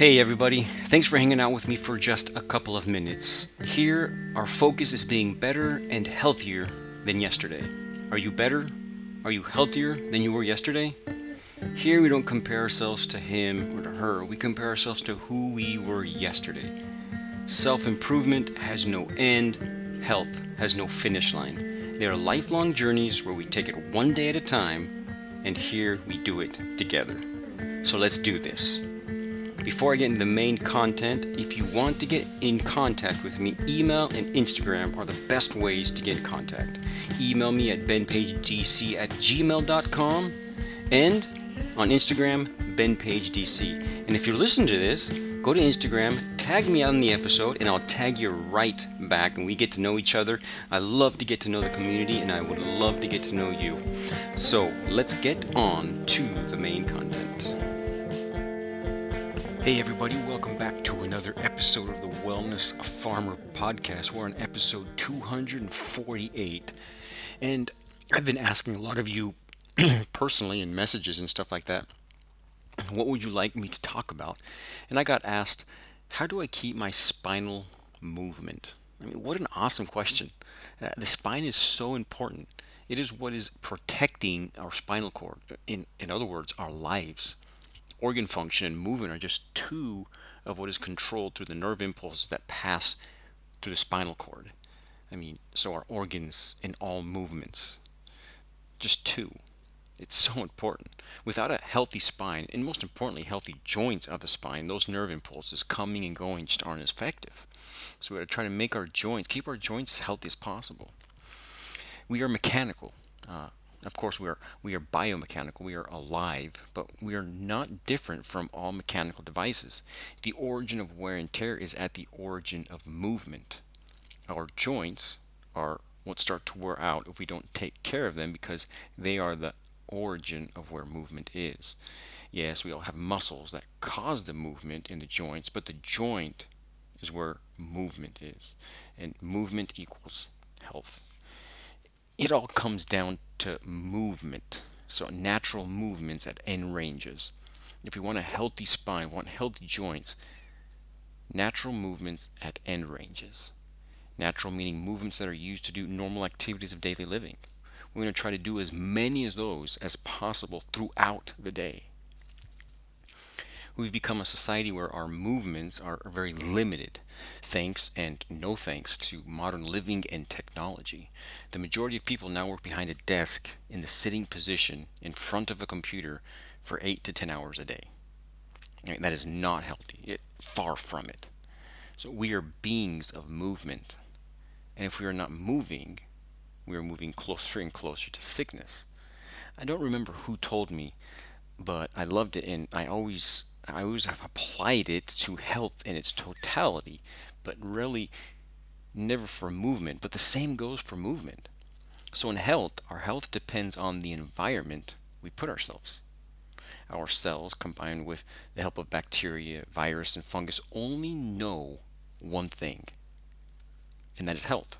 Hey everybody, thanks for hanging out with me for just a couple of minutes. Here, our focus is being better and healthier than yesterday. Are you better? Are you healthier than you were yesterday? Here, we don't compare ourselves to him or to her, we compare ourselves to who we were yesterday. Self improvement has no end, health has no finish line. They are lifelong journeys where we take it one day at a time, and here we do it together. So let's do this. Before I get into the main content, if you want to get in contact with me, email and Instagram are the best ways to get in contact. Email me at benpagedc at gmail.com and on Instagram, benpagedc. And if you're listening to this, go to Instagram, tag me on the episode, and I'll tag you right back, and we get to know each other. I love to get to know the community, and I would love to get to know you. So let's get on to the main content. Hey, everybody, welcome back to another episode of the Wellness Farmer Podcast. We're on episode 248. And I've been asking a lot of you personally in messages and stuff like that, what would you like me to talk about? And I got asked, how do I keep my spinal movement? I mean, what an awesome question. Uh, the spine is so important. It is what is protecting our spinal cord. In, in other words, our lives organ function and movement are just two of what is controlled through the nerve impulses that pass through the spinal cord. I mean, so our organs and all movements. Just two. It's so important. Without a healthy spine, and most importantly, healthy joints of the spine, those nerve impulses coming and going just aren't as effective. So we got to try to make our joints, keep our joints as healthy as possible. We are mechanical. Uh, of course, we are we are biomechanical. We are alive, but we are not different from all mechanical devices. The origin of wear and tear is at the origin of movement. Our joints are what start to wear out if we don't take care of them because they are the origin of where movement is. Yes, we all have muscles that cause the movement in the joints, but the joint is where movement is. And movement equals health it all comes down to movement. So natural movements at end ranges. If we want a healthy spine, want healthy joints, natural movements at end ranges. Natural meaning movements that are used to do normal activities of daily living. We're going to try to do as many of those as possible throughout the day. We've become a society where our movements are very limited, thanks and no thanks to modern living and technology. The majority of people now work behind a desk in the sitting position in front of a computer for 8 to 10 hours a day. That is not healthy, it, far from it. So we are beings of movement. And if we are not moving, we are moving closer and closer to sickness. I don't remember who told me, but I loved it and I always I always have applied it to health in its totality, but really never for movement. But the same goes for movement. So in health, our health depends on the environment we put ourselves. Our cells, combined with the help of bacteria, virus, and fungus, only know one thing, and that is health.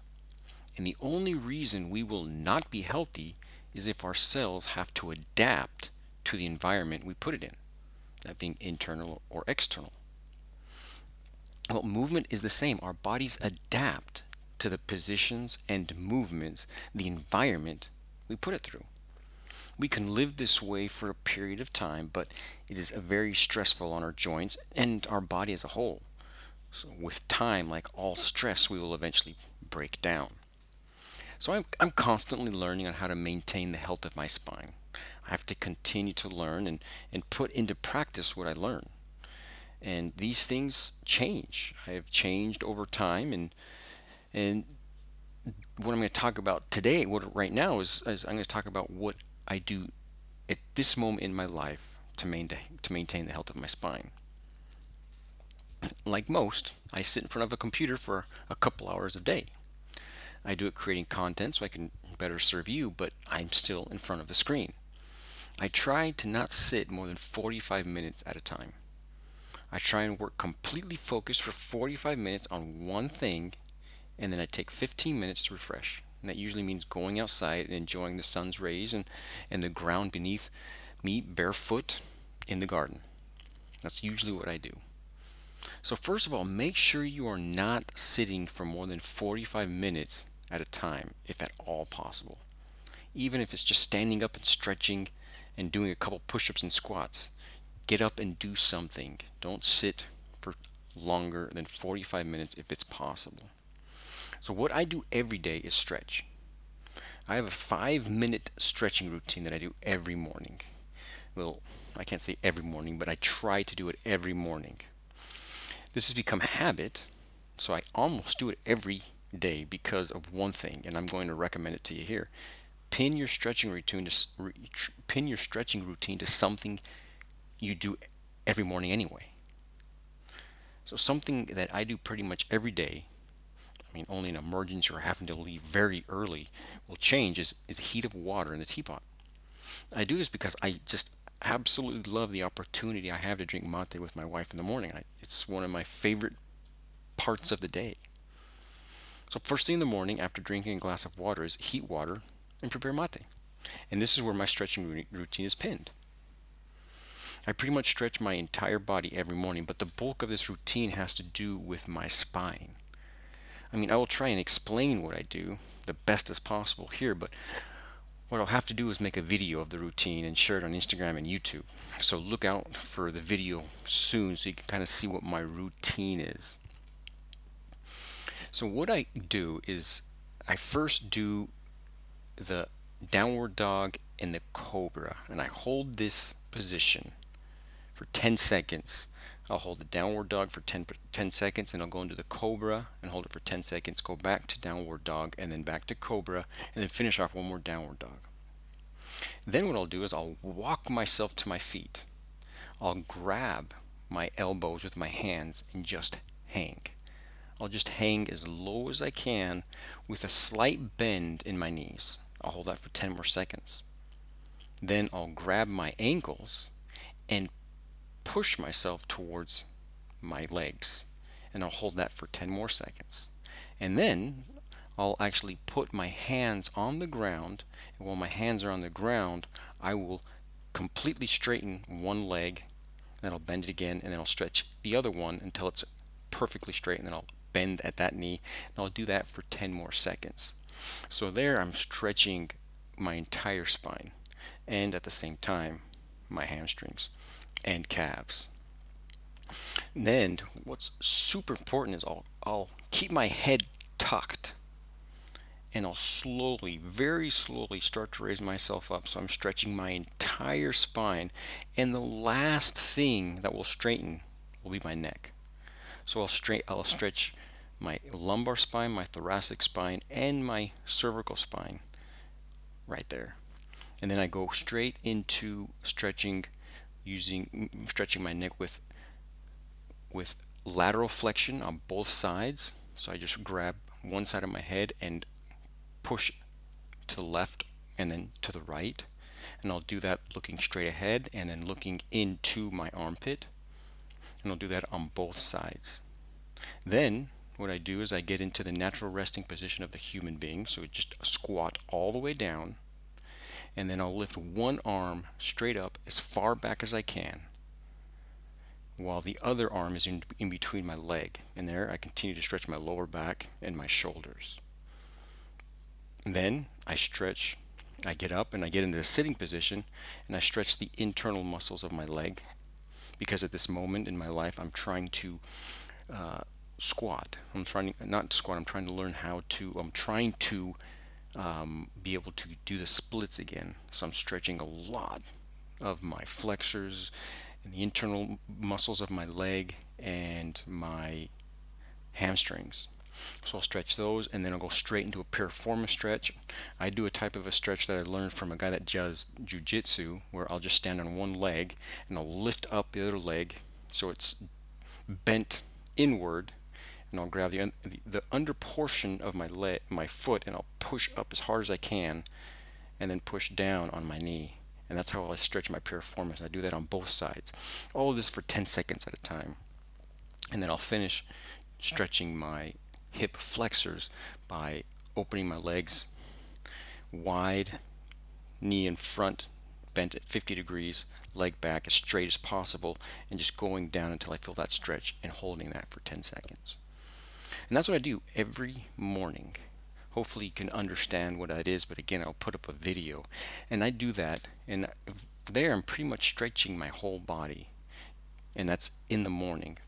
And the only reason we will not be healthy is if our cells have to adapt to the environment we put it in that being internal or external. Well, movement is the same. Our bodies adapt to the positions and movements, the environment we put it through. We can live this way for a period of time, but it is very stressful on our joints and our body as a whole. So, with time, like all stress, we will eventually break down. So, I'm, I'm constantly learning on how to maintain the health of my spine. I have to continue to learn and, and put into practice what I learn. And these things change. I have changed over time and and what I'm going to talk about today, what right now is, is I'm going to talk about what I do at this moment in my life to maintain to maintain the health of my spine. Like most, I sit in front of a computer for a couple hours a day. I do it creating content so I can better serve you, but I'm still in front of the screen. I try to not sit more than 45 minutes at a time. I try and work completely focused for 45 minutes on one thing, and then I take 15 minutes to refresh. And that usually means going outside and enjoying the sun's rays and, and the ground beneath me barefoot in the garden. That's usually what I do. So, first of all, make sure you are not sitting for more than 45 minutes at a time, if at all possible. Even if it's just standing up and stretching and doing a couple push ups and squats, get up and do something. Don't sit for longer than 45 minutes if it's possible. So, what I do every day is stretch. I have a five minute stretching routine that I do every morning. Well, I can't say every morning, but I try to do it every morning. This has become habit, so I almost do it every day because of one thing, and I'm going to recommend it to you here. Pin your stretching routine to pin your stretching routine to something you do every morning anyway. So something that I do pretty much every day I mean, only an emergency or having to leave very early will change is, is the heat of water in the teapot. I do this because I just absolutely love the opportunity I have to drink mate with my wife in the morning. I, it's one of my favorite parts of the day. So, first thing in the morning after drinking a glass of water is heat water and prepare mate. And this is where my stretching routine is pinned. I pretty much stretch my entire body every morning, but the bulk of this routine has to do with my spine. I mean, I will try and explain what I do the best as possible here, but what I'll have to do is make a video of the routine and share it on Instagram and YouTube. So look out for the video soon so you can kind of see what my routine is. So what I do is I first do the downward dog and the cobra and I hold this position for 10 seconds I'll hold the downward dog for 10, 10 seconds and I'll go into the cobra and hold it for 10 seconds, go back to downward dog and then back to cobra and then finish off one more downward dog. Then what I'll do is I'll walk myself to my feet. I'll grab my elbows with my hands and just hang. I'll just hang as low as I can with a slight bend in my knees. I'll hold that for 10 more seconds. Then I'll grab my ankles and push myself towards my legs and I'll hold that for 10 more seconds. And then I'll actually put my hands on the ground and while my hands are on the ground I will completely straighten one leg then I'll bend it again and then I'll stretch the other one until it's perfectly straight and then I'll bend at that knee and I'll do that for 10 more seconds. So there I'm stretching my entire spine and at the same time my hamstrings and calves. Then what's super important is I'll, I'll keep my head tucked and I'll slowly, very slowly start to raise myself up. So I'm stretching my entire spine. And the last thing that will straighten will be my neck. So I'll straight I'll stretch my lumbar spine, my thoracic spine, and my cervical spine right there. And then I go straight into stretching using stretching my neck with with lateral flexion on both sides. So I just grab one side of my head and push to the left and then to the right. And I'll do that looking straight ahead and then looking into my armpit. And I'll do that on both sides. Then what I do is I get into the natural resting position of the human being. So just squat all the way down and then I'll lift one arm straight up as far back as I can while the other arm is in, in between my leg. And there I continue to stretch my lower back and my shoulders. Then I stretch, I get up and I get into the sitting position and I stretch the internal muscles of my leg because at this moment in my life I'm trying to uh, squat. I'm trying not to squat, I'm trying to learn how to, I'm trying to um, be able to do the splits again. So I'm stretching a lot of my flexors and the internal muscles of my leg and my hamstrings. So I'll stretch those and then I'll go straight into a piriformis stretch. I do a type of a stretch that I learned from a guy that does jujitsu where I'll just stand on one leg and I'll lift up the other leg so it's bent inward and I'll grab the, the, the under portion of my leg, my foot, and I'll push up as hard as I can, and then push down on my knee. And that's how I stretch my piriformis. I do that on both sides. All this for 10 seconds at a time. And then I'll finish stretching my hip flexors by opening my legs wide, knee in front, bent at 50 degrees, leg back as straight as possible, and just going down until I feel that stretch and holding that for 10 seconds. And that's what I do every morning. Hopefully you can understand what that is, but again, I'll put up a video. And I do that, and there I'm pretty much stretching my whole body. And that's in the morning.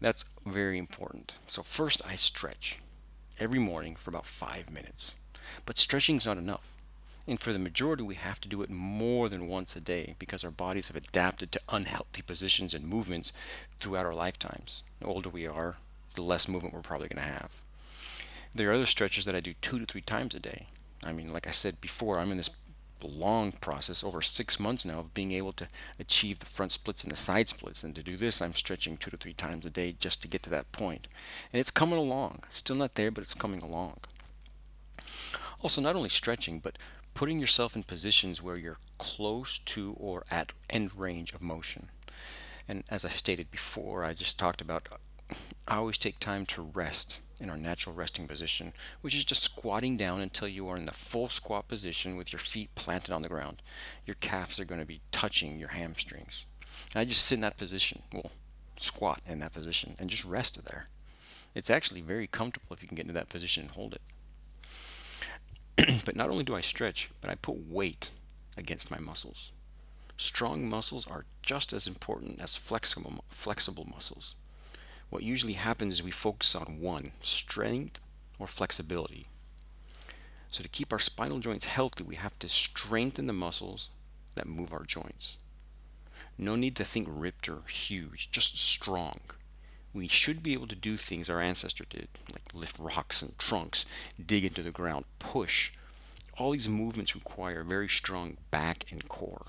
That's very important. So first I stretch every morning for about five minutes. But stretching is not enough. And for the majority, we have to do it more than once a day because our bodies have adapted to unhealthy positions and movements throughout our lifetimes. The older we are, the less movement we're probably going to have. There are other stretches that I do two to three times a day. I mean, like I said before, I'm in this long process over six months now of being able to achieve the front splits and the side splits. And to do this, I'm stretching two to three times a day just to get to that point. And it's coming along. Still not there, but it's coming along. Also, not only stretching, but putting yourself in positions where you're close to or at end range of motion. And as I stated before, I just talked about I always take time to rest in our natural resting position, which is just squatting down until you are in the full squat position with your feet planted on the ground. Your calves are going to be touching your hamstrings. And I just sit in that position, well, squat in that position, and just rest there. It's actually very comfortable if you can get into that position and hold it. but not only do I stretch, but I put weight against my muscles. Strong muscles are just as important as flexible, flexible muscles. What usually happens is we focus on one strength or flexibility. So, to keep our spinal joints healthy, we have to strengthen the muscles that move our joints. No need to think ripped or huge, just strong. We should be able to do things our ancestors did, like lift rocks and trunks, dig into the ground, push. All these movements require very strong back and core.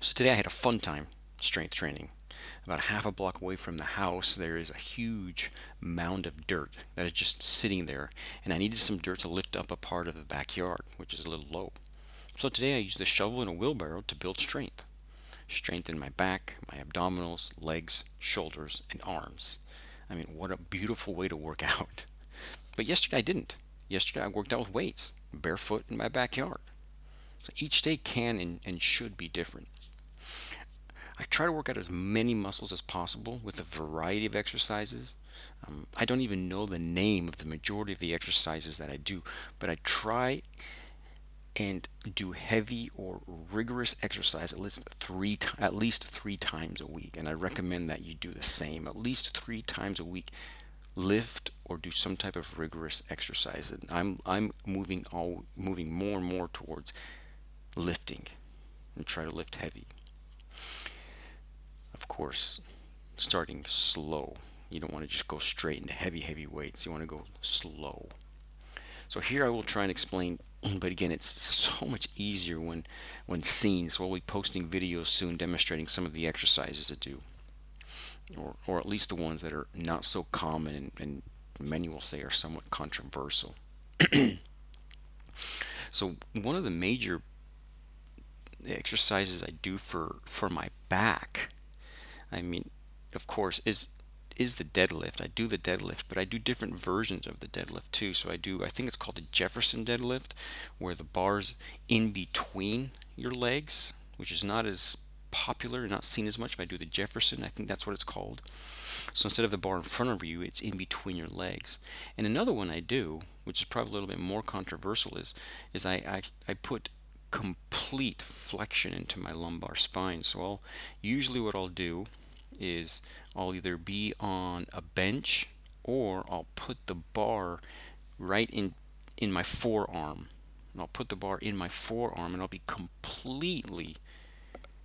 So today I had a fun time strength training. About half a block away from the house, there is a huge mound of dirt that is just sitting there, and I needed some dirt to lift up a part of the backyard, which is a little low. So today I used a shovel and a wheelbarrow to build strength. Strength in my back, my abdominals, legs, shoulders, and arms. I mean, what a beautiful way to work out. But yesterday I didn't. Yesterday I worked out with weights, barefoot in my backyard. So each day can and, and should be different. I try to work out as many muscles as possible with a variety of exercises. Um, I don't even know the name of the majority of the exercises that I do, but I try and do heavy or rigorous exercise at least three at least three times a week and i recommend that you do the same at least three times a week lift or do some type of rigorous exercise and i'm i'm moving all moving more and more towards lifting and try to lift heavy of course, starting slow. You don't want to just go straight into heavy, heavy weights. You want to go slow. So here I will try and explain, but again, it's so much easier when, when seen. So we'll be posting videos soon demonstrating some of the exercises to do, or, or at least the ones that are not so common and, and many will say are somewhat controversial. so one of the major exercises I do for, for my back I mean, of course, is is the deadlift. I do the deadlift, but I do different versions of the deadlift too. So I do, I think it's called the Jefferson deadlift, where the bar's in between your legs, which is not as popular, and not seen as much. But I do the Jefferson, I think that's what it's called. So instead of the bar in front of you, it's in between your legs. And another one I do, which is probably a little bit more controversial, is is I I, I put complete flexion into my lumbar spine. So I'll usually what I'll do is I'll either be on a bench or I'll put the bar right in in my forearm. And I'll put the bar in my forearm and I'll be completely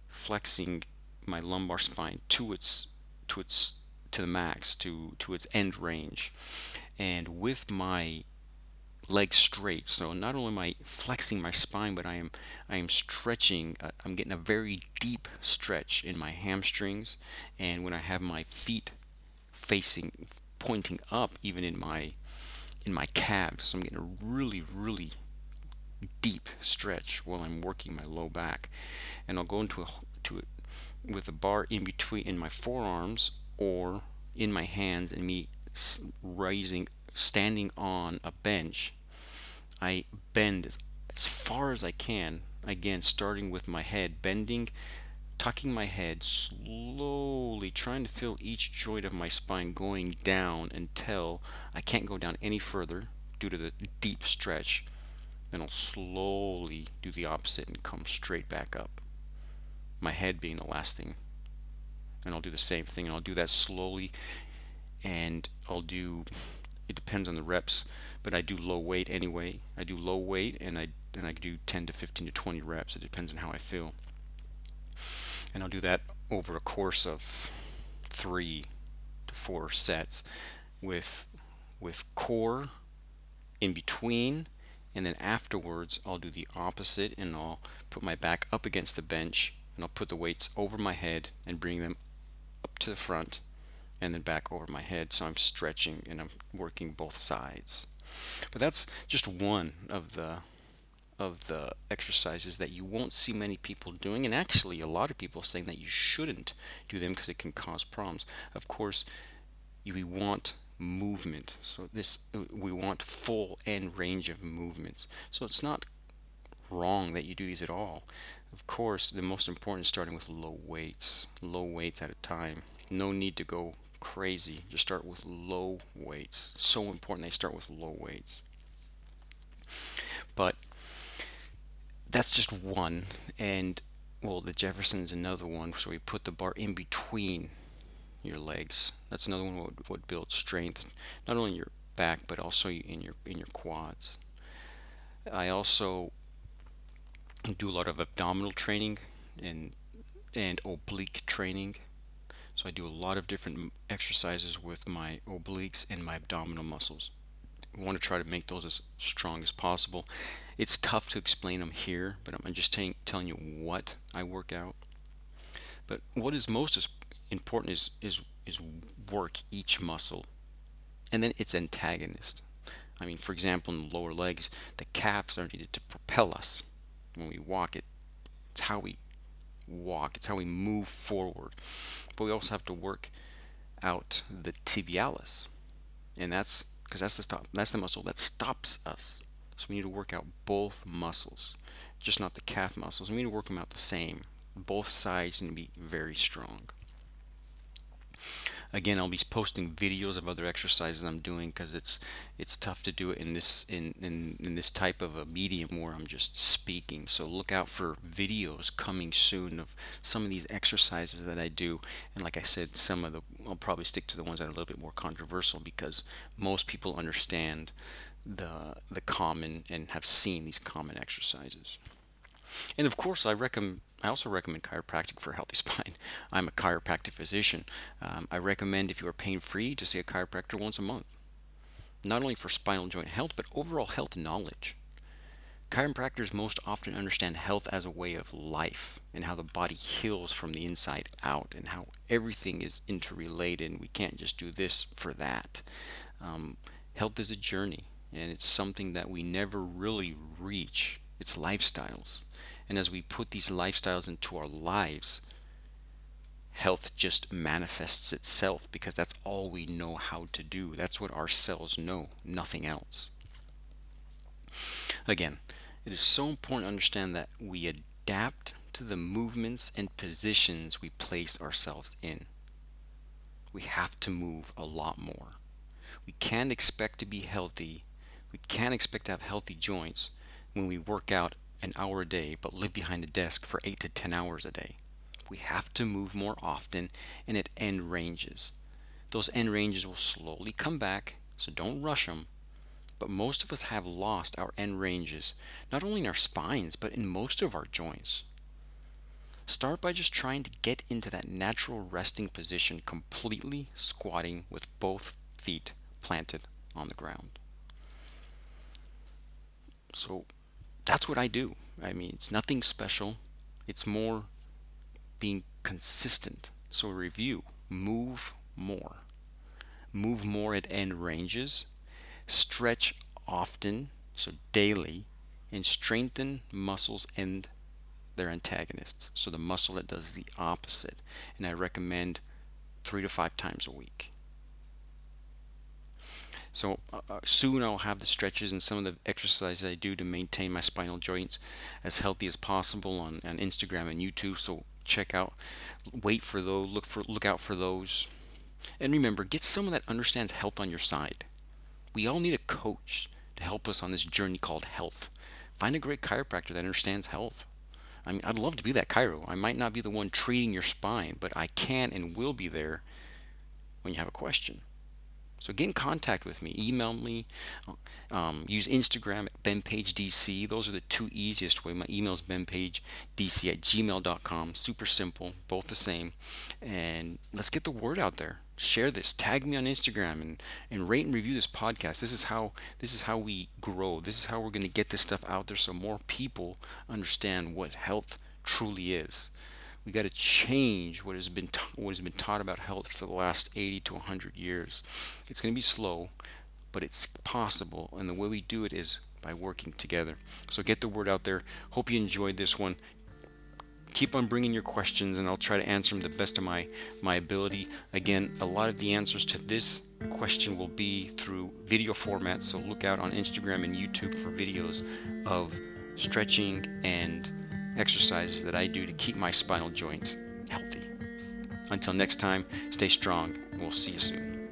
flexing my lumbar spine to its to its to the max to to its end range. And with my legs straight. So not only am I flexing my spine, but I am I am stretching. Uh, I'm getting a very deep stretch in my hamstrings, and when I have my feet facing, pointing up, even in my in my calves, so I'm getting a really really deep stretch while I'm working my low back, and I'll go into a to it with a bar in between in my forearms or in my hands and me raising standing on a bench, I bend as, as far as I can again starting with my head bending tucking my head slowly trying to feel each joint of my spine going down until I can't go down any further due to the deep stretch. Then I'll slowly do the opposite and come straight back up. My head being the last thing. And I'll do the same thing. And I'll do that slowly and I'll do it depends on the reps but I do low weight anyway. I do low weight and I and I do 10 to 15 to 20 reps. It depends on how I feel. And I'll do that over a course of three to four sets with with core in between. And then afterwards I'll do the opposite and I'll put my back up against the bench and I'll put the weights over my head and bring them up to the front and then back over my head so I'm stretching and I'm working both sides. But that's just one of the of the exercises that you won't see many people doing and actually a lot of people saying that you shouldn't do them because it can cause problems. Of course we want movement so this we want full end range of movements. So it's not wrong that you do these at all. Of course the most important is starting with low weights low weights at a time. No need to go crazy. Just start with low weights. So important they start with low weights. But that's just one. And well the Jefferson's another one. So we put the bar in between your legs. That's another one what would build strength not only your back but also in your in your quads. I also do a lot of abdominal training and and oblique training so I do a lot of different exercises with my obliques and my abdominal muscles I want to try to make those as strong as possible it's tough to explain them here, but I'm just t- telling you what I work out. But what is most important is, is, is work each muscle and then its antagonist. I mean, for example, in the lower legs, the calves are needed to propel us when we walk. It, it's how we walk, it's how we move forward. But we also have to work out the tibialis, and that's because that's the stop. That's the muscle that stops us so we need to work out both muscles, just not the calf muscles. We need to work them out the same. Both sides need to be very strong. Again, I'll be posting videos of other exercises I'm doing because it's it's tough to do it in this in, in in this type of a medium where I'm just speaking. So look out for videos coming soon of some of these exercises that I do. And like I said, some of the I'll probably stick to the ones that are a little bit more controversial because most people understand the the common and have seen these common exercises. And of course, I recommend. I also recommend chiropractic for a healthy spine. I'm a chiropractic physician. Um, I recommend if you are pain free to see a chiropractor once a month, not only for spinal joint health but overall health knowledge. Chiropractors most often understand health as a way of life and how the body heals from the inside out and how everything is interrelated and we can't just do this for that. Um, health is a journey and it's something that we never really reach. It's lifestyles. And as we put these lifestyles into our lives, health just manifests itself because that's all we know how to do. That's what our cells know, nothing else. Again, it is so important to understand that we adapt to the movements and positions we place ourselves in. We have to move a lot more. We can't expect to be healthy we can't expect to have healthy joints when we work out an hour a day but live behind a desk for 8 to 10 hours a day. We have to move more often and at end ranges. Those end ranges will slowly come back, so don't rush them. But most of us have lost our end ranges, not only in our spines, but in most of our joints. Start by just trying to get into that natural resting position, completely squatting with both feet planted on the ground. So that's what I do. I mean, it's nothing special. It's more being consistent. So review, move more. Move more at end ranges. Stretch often, so daily, and strengthen muscles and their antagonists. So the muscle that does the opposite. And I recommend three to five times a week. So uh, uh, soon I'll have the stretches and some of the exercises I do to maintain my spinal joints as healthy as possible on, on Instagram and YouTube. So check out, wait for those, look for, look out for those. And remember, get someone that understands health on your side. We all need a coach to help us on this journey called health. Find a great chiropractor that understands health. I mean, I'd love to be that chiro. I might not be the one treating your spine, but I can and will be there when you have a question. So get in contact with me. Email me. Um, use Instagram at benpagedc. Those are the two easiest way. My email is benpagedc at gmail.com. Super simple, both the same. And let's get the word out there. Share this. Tag me on Instagram and, and rate and review this podcast. This is how this is how we grow. This is how we're going to get this stuff out there so more people understand what health truly is we got to change what has been what has been taught about health for the last 80 to 100 years. It's going to be slow, but it's possible, and the way we do it is by working together. So get the word out there. Hope you enjoyed this one. Keep on bringing your questions, and I'll try to answer them the best of my my ability. Again, a lot of the answers to this question will be through video format, so look out on Instagram and YouTube for videos of stretching and exercises that I do to keep my spinal joints healthy. Until next time, stay strong, and we'll see you soon.